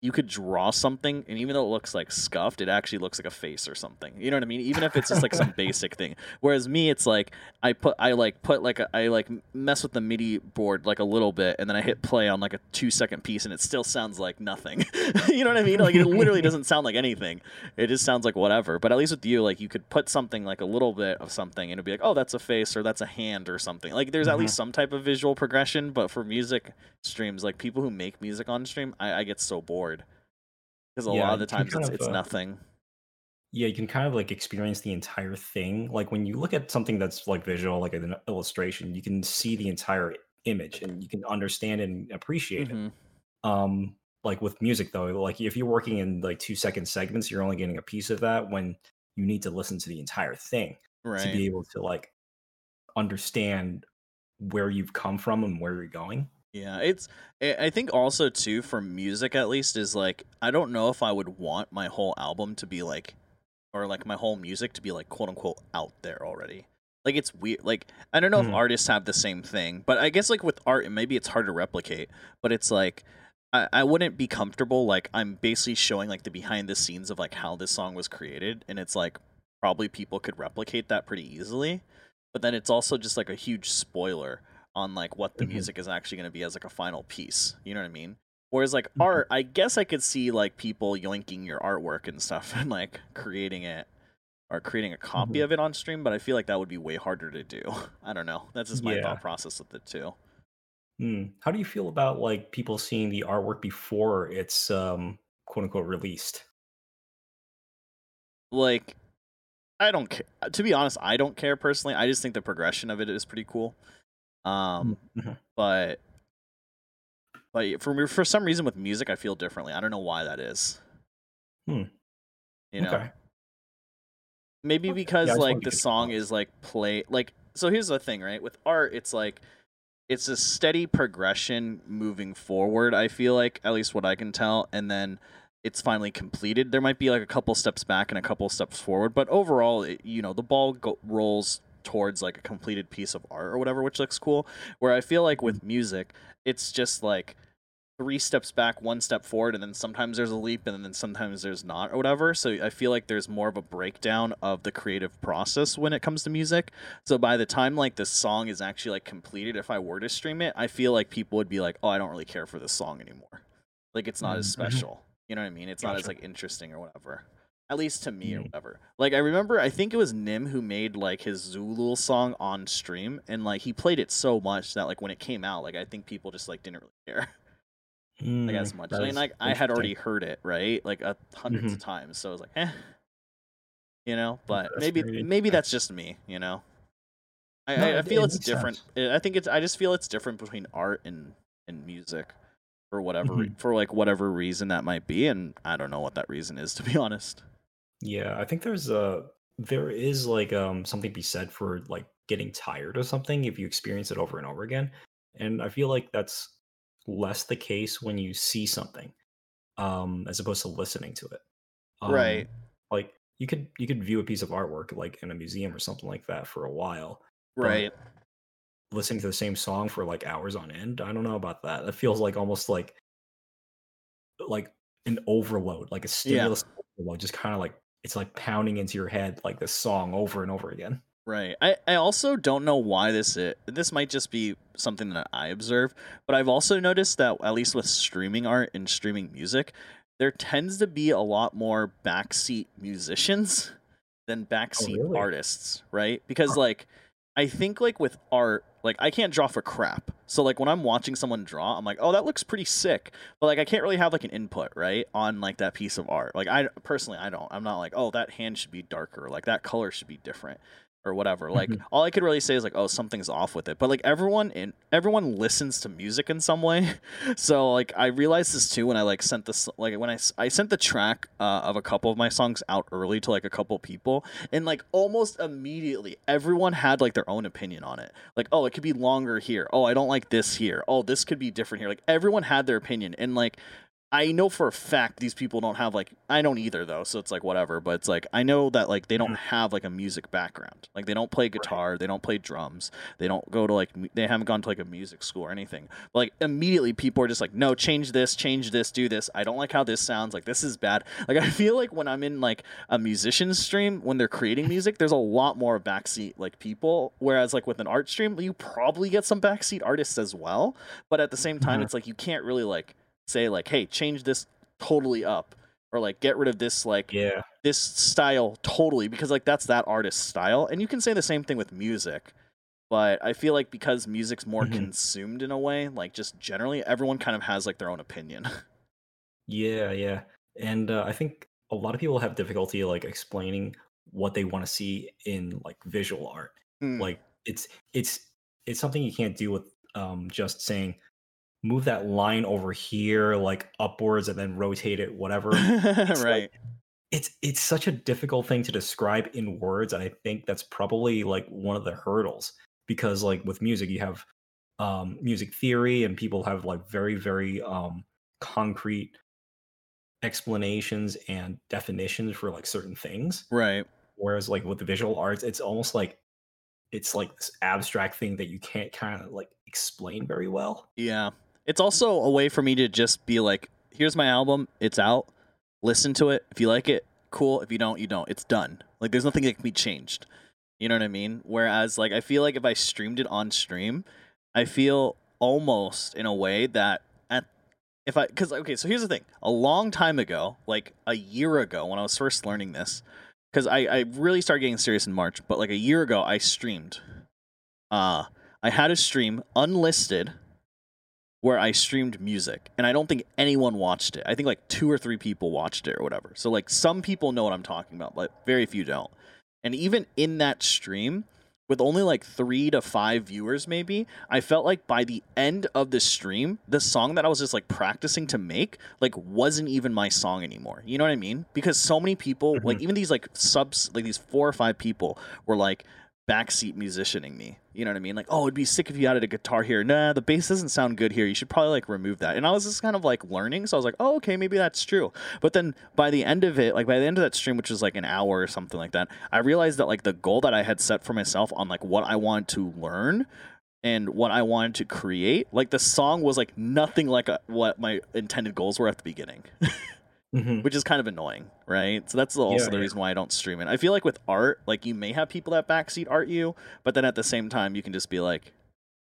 you could draw something and even though it looks like scuffed it actually looks like a face or something. You know what i mean? Even if it's just like some basic thing. Whereas me it's like i put i like put like a, i like mess with the midi board like a little bit and then i hit play on like a two second piece and it still sounds like nothing. You know what i mean? Like it literally doesn't sound like anything. It just sounds like whatever. But at least with you like you could put something like a little bit of something and it'd be like oh that's a face or that's a hand or something. Like there's at Mhm. least some type of visual progression but for music streams like people who make music on stream i, I get so bored because a Yeah, lot of the times it's, of, it's uh, nothing Yeah, you can kind of like experience the entire thing. Like when you look at something that's like visual, like an illustration, you can see the entire image and you can understand and appreciate it. Mhm. Um, like with music though, like if you're working in like two second segments, you're only getting a piece of that when you need to listen to the entire thing to be able to like understand where you've come from and where you're going. Yeah it's i think also too for music at least is like i don't know if i would want my whole album to be like or like my whole music to be like quote unquote out there already like it's weird like i don't know if Mhm. artists have the same thing but i guess like with art maybe it's hard to replicate but it's like I, I wouldn't be comfortable like i'm basically showing like the behind the scenes of like how this song was created and it's like probably people could replicate that pretty easily but then it's also just like a huge spoiler on like what the Mhm. music is actually going to be as like a final piece you know what i mean whereas like Mhm. art i guess i could see like people yoinking your artwork and stuff and like creating it or creating a copy Mhm. of it on stream but i feel like that would be way harder to do i don't know that's just my Yeah. thought process with it too Hmm. How do you feel about like people seeing the artwork before it's um quote unquote released? like i don't care to be honest i don't care personally i just think the progression of it is pretty cool um Mhm. but but for me for some reason with music i feel differently. I don't know why that is. Hmm. you know? Okay. maybe because Yeah, like the song is like play like so here's the thing right? With art it's like it's a steady progression moving forward i feel like at least what i can tell and then it's finally completed. There might be like a couple steps back and a couple steps forward but overall it, you know the ball go- rolls towards like a completed piece of art or whatever which looks cool where i feel like with music it's just like three steps back, one step forward, and then sometimes there's a leap, and then sometimes there's not, or whatever. So I feel like there's more of a breakdown of the creative process when it comes to music. So by the time like the song is actually like completed, if I were to stream it, I feel like people would be like, "Oh, I don't really care for this song anymore. Like it's not as Mhm. special. You know what I mean? It's not as like interesting or whatever." At least to me or Mhm. whatever. Like I remember, I think it was Nim who made like his Zulu song on stream, and like he played it so much that like when it came out, like I think people just like didn't really care like Mm, as much. I mean, like I had already heard it right, like a 100s Mhm. of times, so I was like, eh, you know. But that's maybe very maybe that's just me, you know. I, No, I, I feel it it's makes different. sense. I I think it's. I just feel it's different between art and and music, for whatever Mhm. for like whatever reason that might be, and I don't know what that reason is to be honest. Yeah, I think there's a there is like um something to be said for like getting tired of something if you experience it over and over again. And I feel like that's less the case when you see something um as opposed to listening to it. Right. Um, Like you could you could view a piece of artwork like in a museum or something like that for a while. Right. Listening to the same song for like hours on end, I don't know about that. That feels like almost like like an overload, like a stimulus overload, just kind of like it's like pounding into your head like this song over and over again. Right. I, I also don't know why this is. This might just be something that I observe, but I've also noticed that at least with streaming art and streaming music, there tends to be a lot more backseat musicians than oh, backseat Oh, really? artists, right? Because like I think like with art, like I can't draw for crap. So like when I'm watching someone draw, I'm like, "Oh, that looks pretty sick." But like I can't really have like an input, right, on like that piece of art. Like I personally I don't. I'm not like, "Oh, that hand should be darker." Like that color should be different or whatever. Like Mhm. all I could really say is like, oh, something's off with it. But like everyone in everyone listens to music in some way. so like I realized this too when I like sent this like when I I sent the track uh, of a couple of my songs out early to like a couple people, and like almost immediately everyone had like their own opinion on it. Like, oh, it could be longer here. Oh, I don't like this here. Oh, this could be different here. Like everyone had their opinion, and like I know for a fact these people don't have like I don't either though, so it's like whatever. But it's like I know that like they don't Mhm. have like a music background. Like they don't play guitar, they don't play drums, they don't go to like they haven't gone to like a music school or anything. But, like immediately people are just like, no, change this, change this, do this. I don't like how this sounds. Like this is bad. Like I feel like when I'm in like a musician stream when they're creating music, there's a lot more backseat like people. Whereas like with an art stream, you probably get some backseat artists as well. But at the same time, Mhm. it's like you can't really like say like, hey, change this totally up or like get rid of this like Yeah. this style totally because like that's that artist's style. And you can say the same thing with music. But I feel like because music's more Mhm. consumed in a way, like just generally everyone kind of has like their own opinion. Yeah, yeah. And uh, I think a lot of people have difficulty like explaining what they want to see in like visual art. Hmm. Like it's it's it's something you can't do with um just saying move that line over here like upwards and then rotate it whatever. It's like- right. it's it's such a difficult thing to describe in words and I think that's probably like one of the hurdles because like with music you have um music theory and people have like very very um concrete explanations and definitions for like certain things Right. whereas like with the visual arts it's almost like it's like this abstract thing that you can't kind of like explain very well Yeah. It's also a way for me to just be like, here's my album, it's out. Listen to it. If you like it, cool. If you don't, you don't. It's done. Like there's nothing that can be changed. You know what I mean? Whereas like I feel like if I streamed it on stream, I feel almost in a way that at if I cuz okay, so here's the thing. A long time ago, like a year ago when I was first learning this, cuz I I really started getting serious in March, but like a year ago I streamed uh I had a stream unlisted where I streamed music, and I don't think anyone watched it. I think like two or three people watched it or whatever. So like some people know what I'm talking about, but very few don't. And even in that stream, with only like three to five viewers, maybe, I felt like by the end of the stream, the song that I was just like practicing to make, like wasn't even my song anymore. You know what I mean? Because so many people, like mm-hmm. even these like subs, like these four or five people were like, backseat musicianing me. You know what I mean? Like, oh, it'd be sick if you added a guitar here. Nah, the bass doesn't sound good here. You should probably like remove that. And I was just kind of like learning, so I was like, oh, okay, maybe that's true. But then by the end of it, like by the end of that stream, which was like an hour or something like that, I realized that like the goal that I had set for myself on like what I wanted to learn and what I wanted to create, like the song was like nothing like a, what my intended goals were at the beginning Mhm. which is kind of annoying, right? So that's also Yeah, the yeah. reason why I don't stream it. I feel like with art, like you may have people that backseat art you, but then at the same time, you can just be like,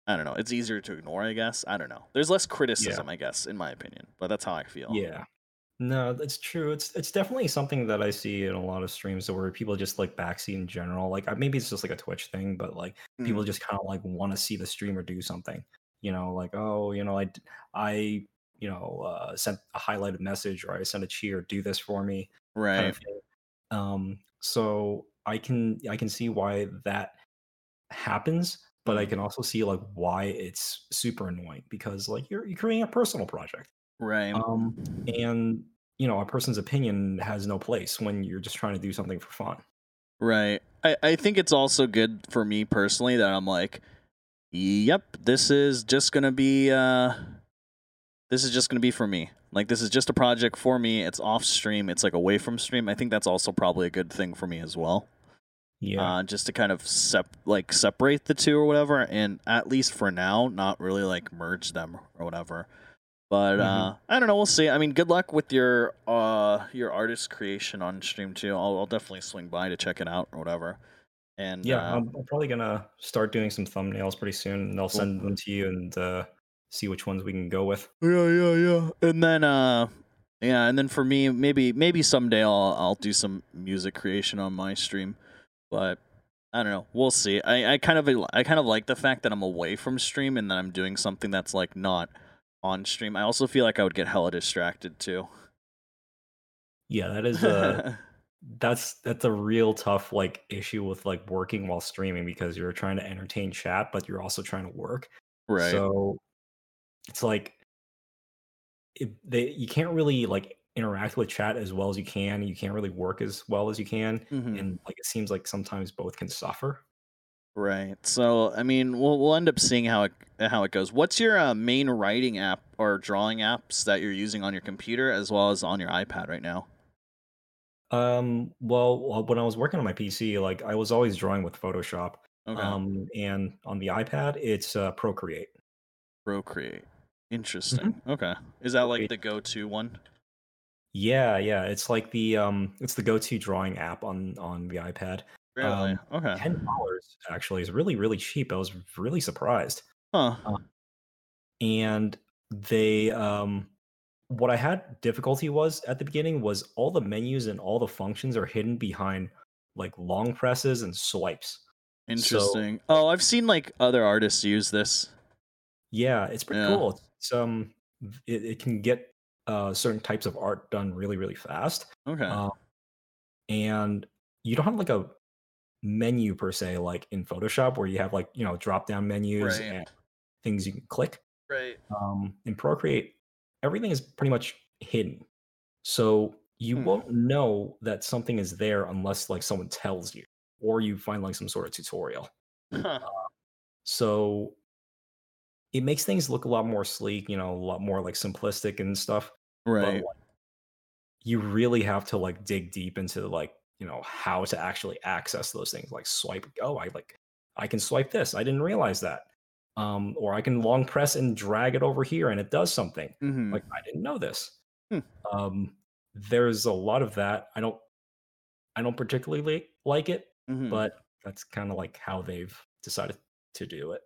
I don't know, it's easier to ignore, I guess. I don't know. There's less criticism, I guess, in my opinion, but that's how I feel. Yeah. No, that's true. It's it's definitely something that I see in a lot of streams where people just like backseat in general. Like maybe it's just like a Twitch thing, but like people Mm. just kind of like want to see the streamer do something. You know, like oh, you know, I I you know uh, sent a highlighted message or I sent a cheer, do this for me, kind right. of. Um, so I can I can see why that happens, but I Mm. can also see like why it's super annoying because like you're you're creating a personal project Right. um, and you know a person's opinion has no place when you're just trying to do something for fun Right. I, I think it's also good for me personally that I'm like, yep, this is just gonna be uh this is just gonna be for me. Like this is just a project for me. It's off stream, it's like away from stream. I think that's also probably a good thing for me as well. yeah Uh just to kind of sep- like separate the two or whatever and at least for now not really like merge them or whatever. But uh Mhm. I don't know, we'll see. I mean, good luck with your uh your artist creation on stream too. I'll, I'll definitely swing by to check it out or whatever. And yeah uh, I'm, I'm probably gonna start doing some thumbnails pretty soon and i'll send them to you and uh, see which ones we can go with Yeah, yeah, yeah. And then uh yeah, and then for me, maybe maybe someday I'll I'll do some music creation on my stream. But I don't know. We'll see. I, I kind of I kind of like the fact that I'm away from stream and that I'm doing something that's like not on stream. I also feel like I would get hella distracted too. yeah that is a that's that's a real tough like issue with like working while streaming because you're trying to entertain chat but you're also trying to work right. So it's like it, they you can't really like interact with chat as well as you can. You can't really work as well as you can, Mhm. and like it seems like sometimes both can suffer. Right. So, I mean, we'll we'll end up seeing how it how it goes. What's your uh, main writing app or drawing apps that you're using on your computer as well as on your iPad right now? Um, well, uh, when I was working on my PC, like I was always drawing with Photoshop. Okay. Um, and on the iPad, it's uh, Procreate. Procreate. Interesting. Okay. Is that like the go-to one? Yeah, yeah, it's like the um, it's the go-to drawing app on on the iPad. Really? Um, Okay. ten dollars actually is really really cheap. I was really surprised. Huh. Uh, and they um, what I had difficulty was at the beginning was all the menus and all the functions are hidden behind like long presses and swipes. So Interesting. Oh, I've seen like other artists use this. Yeah, it's pretty Yeah. cool. It's, um, it, it can get uh certain types of art done really really fast. Okay. Um, and you don't have like a menu per se like in Photoshop where you have like you know drop down menus Right. and things you can click. Right. Um, in Procreate, everything is pretty much hidden, so you Hmm. won't know that something is there unless like someone tells you or you find like some sort of tutorial. Huh. So it makes things look a lot more sleek, you know, a lot more like simplistic and stuff. But Right. like, you really have to like dig deep into like you know how to actually access those things like swipe oh i like i can swipe this i didn't realize that um or i can long press and drag it over here and it does something Mm-hmm. like i didn't know this Hmm. um there's a lot of that i don't i don't particularly like it Mm-hmm. but that's kind of like how they've decided to do it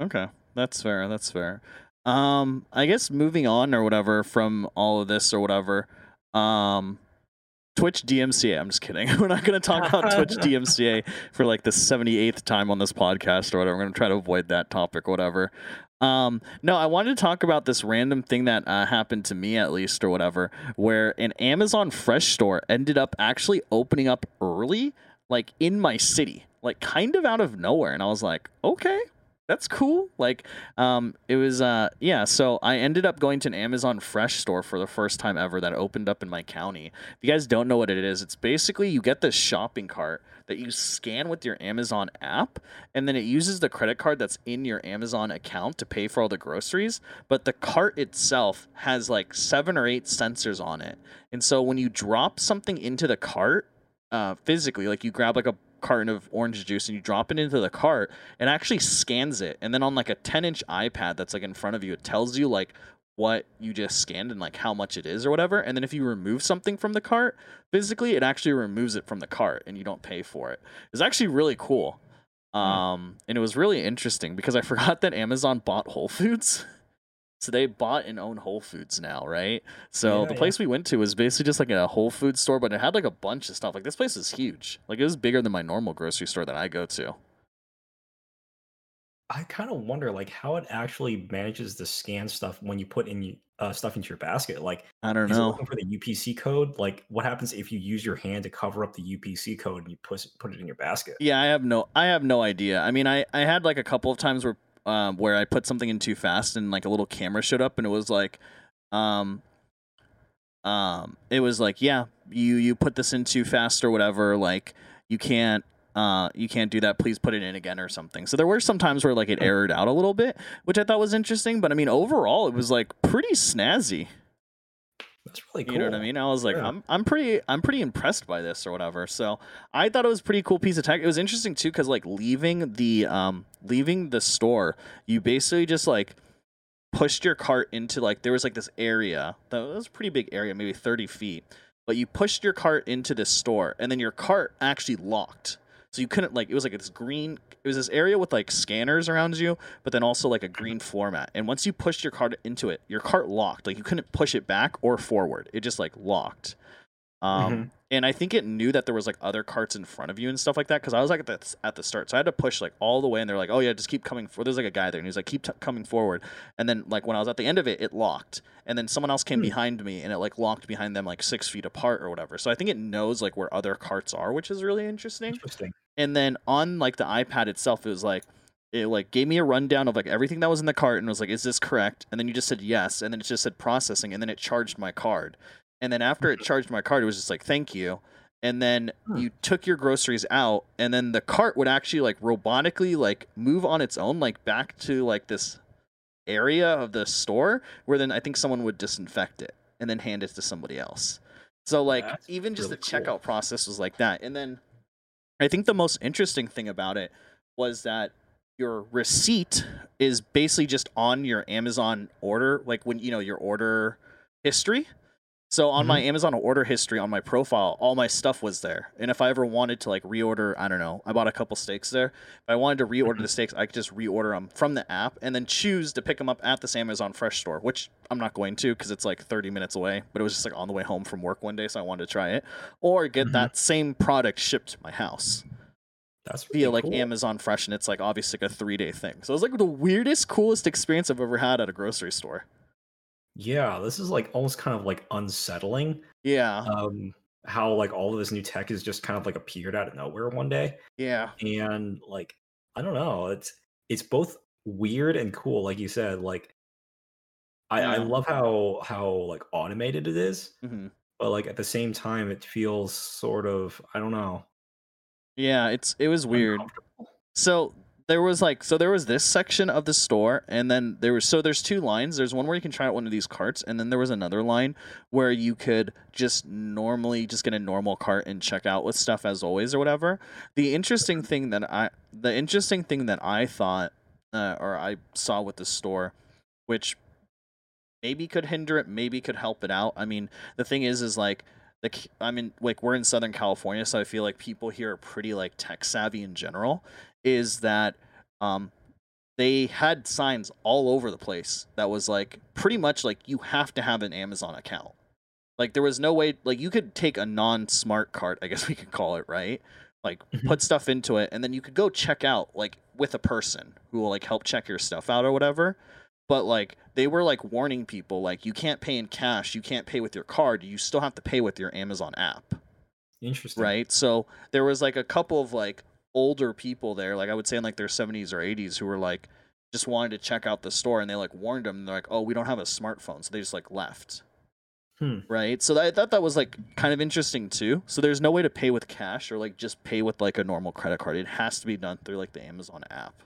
Okay, that's fair. That's fair. Um, I guess moving on or whatever from all of this or whatever. Um, Twitch DMCA. I'm just kidding. We're not going to talk about Twitch DMCA for like the 78th time on this podcast or whatever. We're going to try to avoid that topic, or whatever. Um, no, I wanted to talk about this random thing that uh, happened to me at least or whatever, where an Amazon Fresh store ended up actually opening up early, like in my city, like kind of out of nowhere, and I was like, okay, that's cool. Like, um, it was, uh, yeah. So I ended up going to an Amazon Fresh store for the first time ever that opened up in my county. If you guys don't know what it is, it's basically you get this shopping cart that you scan with your Amazon app, and then it uses the credit card that's in your Amazon account to pay for all the groceries. But the cart itself has like seven or eight sensors on it, and so when you drop something into the cart, uh, physically, like you grab like a carton of orange juice and you drop it into the cart, it actually scans it, and then on like a 10 inch iPad that's like in front of you, it tells you like what you just scanned and like how much it is or whatever. And then if you remove something from the cart, physically, it actually removes it from the cart and you don't pay for it. It's actually really cool. Um, and it was really interesting because I forgot that Amazon bought Whole Foods. So they bought and own Whole Foods now, right? So Yeah, the yeah. place we went to was basically just like a Whole Foods store, but it had like a bunch of stuff. Like this place is huge. Like it was bigger than my normal grocery store that I go to. i kind of wonder like how it actually manages to scan stuff when you put in uh, stuff into your basket like I don't Is it know. looking for the UPC code? Like, what happens if you use your hand to cover up the UPC code and you put put it in your basket? Yeah, I have no I have no idea. I mean, I I had like a couple of times where um where I put something in too fast and like a little camera showed up and it was like um um it was like, yeah, you you put this in too fast or whatever, like you can't uh you can't do that, please put it in again or something. So there were some times where like it errored out a little bit, which I thought was interesting, but I mean overall it was like pretty snazzy. That's really cool. You know what I mean? I was like, Yeah. I'm I'm pretty I'm pretty impressed by this or whatever. So I thought it was a pretty cool piece of tech. It was interesting too because like leaving the um leaving the store, you basically just like pushed your cart into like there was like this area that was a pretty big area, maybe 30 feet. But you pushed your cart into this store, and then your cart actually locked. So you couldn't like it was like this green. It was this area with like scanners around you, but then also like a green floor mat. And once you pushed your cart into it, your cart locked. Like you couldn't push it back or forward. It just like locked. Um, Mhm. and I think it knew that there was like other carts in front of you and stuff like that because I was like at the, at the start, so I had to push like all the way, and they're like, "Oh yeah, just keep coming forward." There's like a guy there, and he's like, "Keep t- coming forward." And then like when I was at the end of it, it locked, and then someone else came Hmm. behind me, and it like locked behind them like six feet apart or whatever. So I think it knows like where other carts are, which is really interesting Interesting. and then on like the iPad itself, it was like it like gave me a rundown of like everything that was in the cart and was like, "Is this correct?" And then you just said yes, and then it just said processing, and then it charged my card, and then after it charged my card, it was just like, "Thank you," and then Hmm. you took your groceries out and then the cart would actually like robotically like move on its own like back to like this area of the store where then I think someone would disinfect it and then hand it to somebody else. So like That's even just really the cool. checkout process was like that. And then I think the most interesting thing about it was that your receipt is basically just on your Amazon order, like when you know your order history. So on my Amazon order history on my profile, all my stuff was there. And if I ever wanted to like reorder, I don't know, I bought a couple steaks there. If I wanted to reorder Mhm. the steaks, I could just reorder them from the app and then choose to pick them up at this Amazon Fresh store, which I'm not going to because it's like 30 minutes away. But it was just like on the way home from work one day, so I wanted to try it, or get Mhm. that same product shipped to my house That's really via like cool. Amazon Fresh, and it's like obviously like a three day thing. So it was like the weirdest, coolest experience I've ever had at a grocery store. Yeah, this is like almost kind of like unsettling. Yeah, Um, how like all of this new tech is just kind of like appeared out of nowhere one day, yeah, and like I don't know, it's it's both weird and cool, like you said. Like I, I love how how like automated it is, hmm but like at the same time, it feels sort of I don't know yeah. It's it was weird. So there was like so there was this section of the store, and then there was so there's two lines. There's one where you can try out one of these carts, and then there was another line where you could just normally just get a normal cart and check out with stuff as always or whatever. The interesting thing that I the interesting thing that I thought uh, or I saw with the store, which maybe could hinder it, maybe could help it out. I mean, the thing is, is like c- I mean, like we're in Southern California, so I feel like people here are pretty like tech savvy in general. Is that um, they had signs all over the place that was like pretty much like you have to have an Amazon account. Like there was no way like you could take a non-smart cart, I guess we could call it, right? Like Mhm. put stuff into it and then you could go check out like with a person who will like help check your stuff out or whatever. But like they were like warning people like you can't pay in cash, you can't pay with your card, you still have to pay with your Amazon app Interesting, right? So there was like a couple of like older people there, like I would say in like their 70s or 80s, who were like just wanted to check out the store, and they like warned them. They're like, "Oh, we don't have a smartphone," so they just like left, Hmm. right? So I thought that was like kind of interesting too. So there's no way to pay with cash or like just pay with like a normal credit card. It has to be done through like the Amazon app.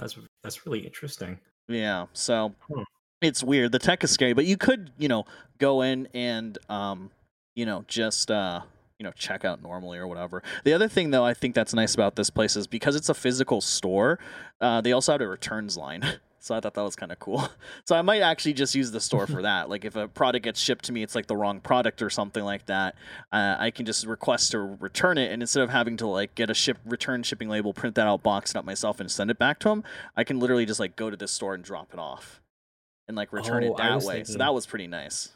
That's that's really interesting. Yeah, so Hmm. it's weird. The tech is scary, but you could, you know, go in and, um, you know, just, uh, you know, check out normally or whatever. The other thing, though, I think that's nice about this place is because it's a physical store. Uh, they also have a returns line, so I thought that was kind of cool. So I might actually just use the store for that. Like if a product gets shipped to me, it's like the wrong product or something like that. Uh, I can just request to return it, and instead of having to like get a ship return shipping label, print that out, box it up myself, and send it back to them, I can literally just like go to this store and drop it off, and like return Oh, it that way. So that was pretty nice.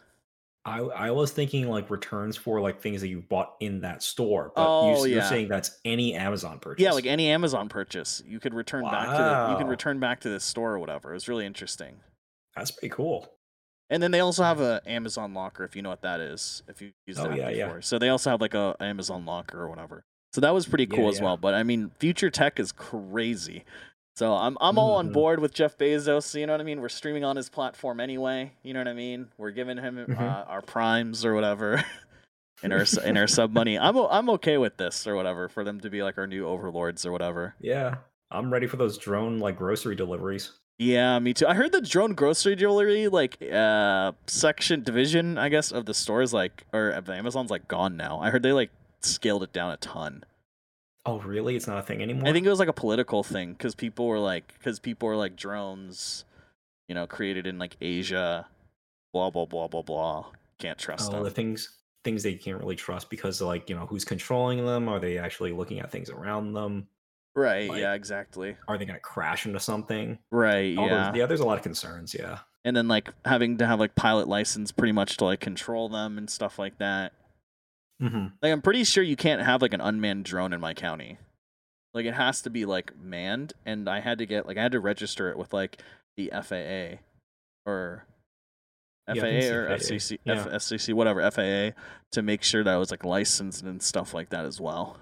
I I was thinking like returns for like things that you bought in that store, but Oh, you, yeah. you're saying that's any Amazon purchase. Yeah, like any Amazon purchase, you could return back to the you can return back to this store or whatever. It was really interesting. that's pretty cool. And then they also have a Amazon locker if you know what that is. If you used Oh, that yeah, yeah. before. So they also have like a Amazon locker or whatever. So that was pretty cool Yeah, as yeah. well. But I mean, future tech is crazy. So I'm I'm all on Mhm. board with Jeff Bezos. You know what I mean? We're streaming on his platform anyway. You know what I mean? We're giving him uh, our primes or whatever. in our in our sub money, I'm I'm okay with this or whatever for them to be like our new overlords or whatever. Yeah, I'm ready for those drone like grocery deliveries. Yeah, me too. I heard the drone grocery delivery like uh section division, I guess, of the stores like or of Amazon's like gone now. I heard they like scaled it down a ton. Oh, really? It's not a thing anymore. I think it was like a political thing because people were like because people were like drones, you know, created in like Asia, blah blah blah blah blah. Can't trust oh, them. the things things they can't really trust because like you know who's controlling them? Are they actually looking at things around them? right? like- yeah, exactly. Are they going to crash into something? Right. All yeah. those, yeah. There's a lot of concerns. Yeah. and then like having to have like pilot license pretty much to like control them and stuff like that. Mm-hmm. Like I'm pretty sure you can't have like an unmanned drone in my county. Like it has to be like manned and I had to get like I had to register it with like the FAA or FAA it's or FCC Yeah. FCC whatever FAA to make sure that I was like licensed and stuff like that as well.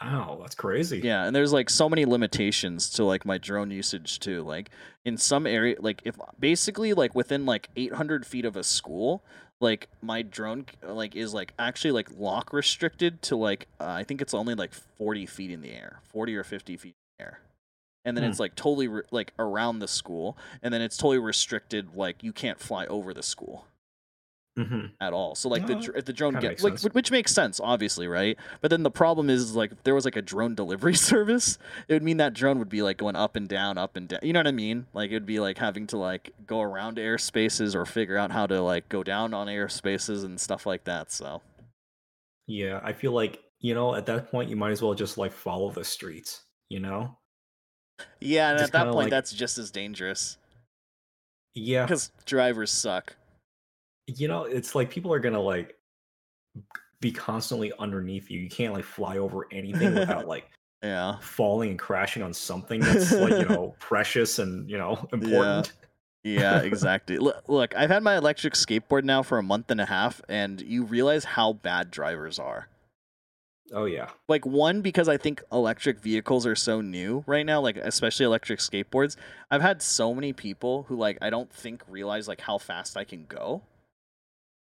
Wow, that's crazy. Yeah, and there's like so many limitations to like my drone usage too. Like in some area, like if basically like within like 800 feet of a school, like my drone like is like actually like lock restricted to like uh, I think it's only like 40 feet in the air, 40 or 50 feet in the air. And then Hmm. it's like totally re- like around the school, and then it's totally restricted. Like you can't fly over the school hmm at all. So like the No, dr- if the drone gets like sense. which makes sense obviously, right? But then the problem is like if there was like a drone delivery service, it would mean that drone would be like going up and down, up and down. You know what I mean? Like it would be like having to like go around airspaces or figure out how to like go down on airspaces and stuff like that. So Yeah, I feel like you know at that point you might as well just like follow the streets. You know? yeah, and Just at that point like- that's just as dangerous Yeah, because drivers suck. You know it's like people are gonna like be constantly underneath you. You can't like fly over anything without like Yeah. falling and crashing on something that's like you know precious and you know important. Yeah, exactly. look, look, I've had my electric skateboard now for a month and a half, and you realize how bad drivers are. Oh yeah. like one because i think electric vehicles are so new right now like especially electric skateboards i've had so many people who like i don't think realize like how fast i can go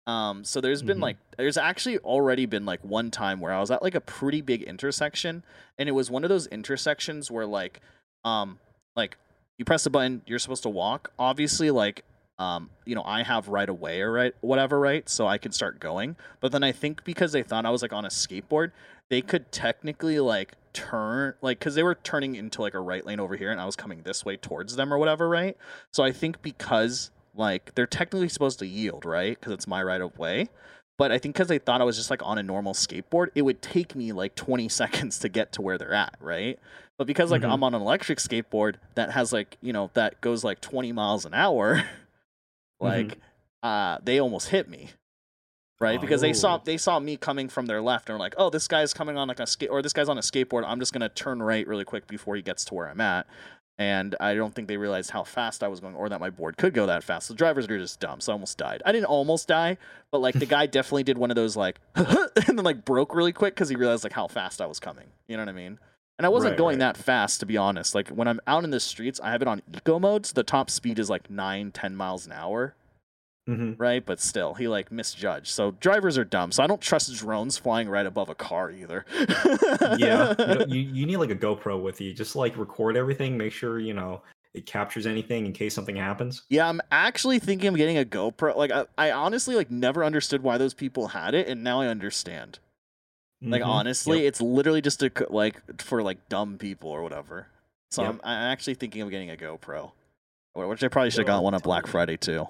um so there's been Mhm. like there's actually already been like one time where i was at like a pretty big intersection and it was one of those intersections where like um like you press the button you're supposed to walk. Obviously like um you know i have right away or right whatever right? So i can start going. But then i think because they thought i was like on a skateboard they could technically like turn like because they were turning into like a right lane over here and i was coming this way towards them or whatever right? So i think because like they're technically supposed to yield right? Because it's my right of way. But i think because they thought i was just like on a normal skateboard it would take me like 20 seconds to get to where they're at right? But because like Mhm. i'm on an electric skateboard that has like you know that goes like 20 miles an hour like uh they almost hit me right? Because they saw Oh. they saw me coming from their left and were like oh this guy's coming on like a skate or this guy's on a skateboard. I'm just gonna turn right really quick before he gets to where i'm at and i don't think they realized how fast i was going or that my board could go that fast. The drivers are just dumb so i almost died. I didn't almost die but like the guy definitely did one of those like and then like broke really quick because he realized like how fast i was coming. You know what i mean? And I wasn't Right, going right. that fast, to be honest. Like when I'm out in the streets, I have it on eco mode, so the top speed is like nine, ten miles an hour hmm right? But still, he like misjudged. So drivers are dumb. So I don't trust drones flying right above a car either. yeah, you, you you need like a GoPro with you. Just like record everything. Make sure you know it captures anything in case something happens. yeah, I'm actually thinking of getting a GoPro. Like I, I honestly like never understood why those people had it, and now I understand. Like Mhm. honestly, Yep. it's literally just a like for like dumb people or whatever. So Yep. I'm, I'm actually thinking of getting a GoPro, which I probably should have got one on Black. Friday too.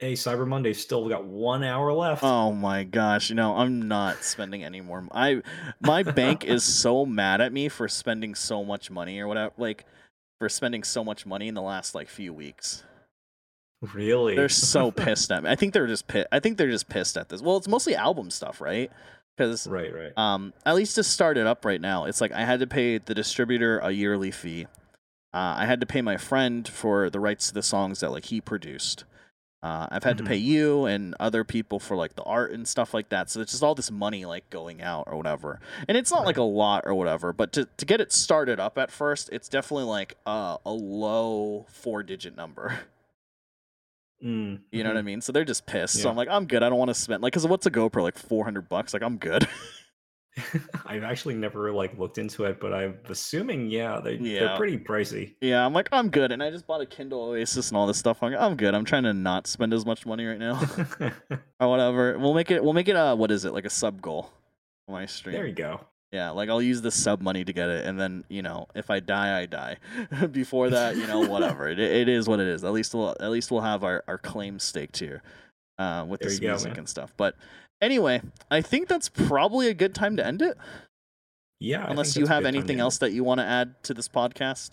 Hey, Cyber Monday still got one hour left. Oh my gosh, you know, I'm not spending any more. I my bank is so mad at me for spending so much money or whatever, like for spending so much money in the last like few weeks. really? They're so pissed at me. I think they're just pissed. I think they're just pissed at this. Well, it's mostly album stuff, right? Because right, right. um, at least to start it up right now, it's like I had to pay the distributor a yearly fee. Uh, I had to pay my friend for the rights to the songs that like he produced. Uh, I've had Mhm. to pay you and other people for like the art and stuff like that. So it's just all this money like going out or whatever. And it's not like a lot or whatever, but to, to get it started up at first, it's definitely like uh, a low four digit number. Mm, You know what I mhm. mean? So they're just pissed. So I'm like, I'm good. I don't want to spend like, cause what's a GoPro like 400 bucks? Like I'm good. I've actually never like looked into it, but I'm assuming yeah, they Yeah. they're pretty pricey. Yeah, I'm like, I'm good. And I just bought a Kindle Oasis and all this stuff. I'm, like, I'm good. I'm trying to not spend as much money right now or whatever. We'll make it, we'll make it, uh, what is it? Like a sub goal on my stream. there you go. Yeah, like I'll use the sub money to get it. And then, you know, if I die, I die. Before that, you know, whatever. it, it is what it is. At least we'll, at least we'll have our, our claim staked here uh, with There this you go, music and stuff. But anyway, I think that's probably a good time to end it. Yeah. Unless you have good time to anything else that you want to add to this podcast.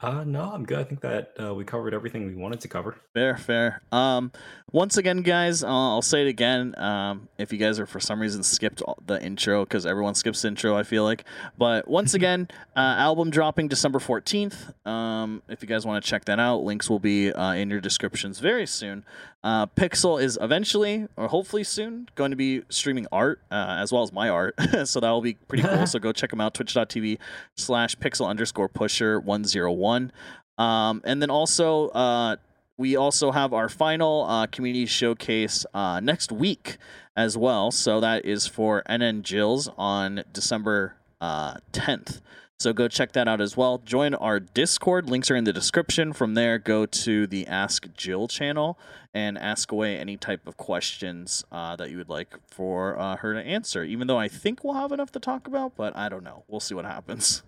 Uh no, I'm good. I think that uh, we covered everything we wanted to cover. Fair, fair. Um, once again, guys, uh, I'll say it again. Um, if you guys are for some reason skipped the intro, because everyone skips the intro, I feel like. But once again, uh, album dropping December fourteenth. Um, if you guys want to check that out, links will be uh, in your descriptions very soon. Uh, Pixel is eventually, or hopefully soon, going to be streaming art uh, as well as my art, so that will be pretty cool. so go check them out. Twitch.tv slash Pixel underscore Pusher one zero one. Um, and then also, uh, we also have our final uh, community showcase uh, next week as well. So that is for NN Jills on December uh, 10th. So go check that out as well. Join our Discord. Links are in the description. From there, go to the Ask Jill channel and ask away any type of questions uh, that you would like for uh, her to answer. Even though I think we'll have enough to talk about, but I don't know. We'll see what happens.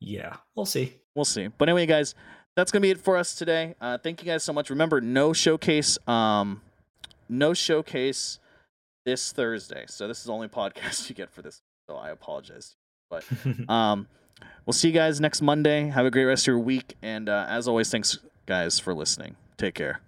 Yeah, we'll see. We'll see. But anyway, guys, that's gonna be it for us today. Uh, thank you guys so much. Remember, no showcase. Um, no showcase this Thursday. So this is the only podcast you get for this. So I apologize. But um, we'll see you guys next Monday. Have a great rest of your week. And uh, as always, thanks guys for listening. Take care.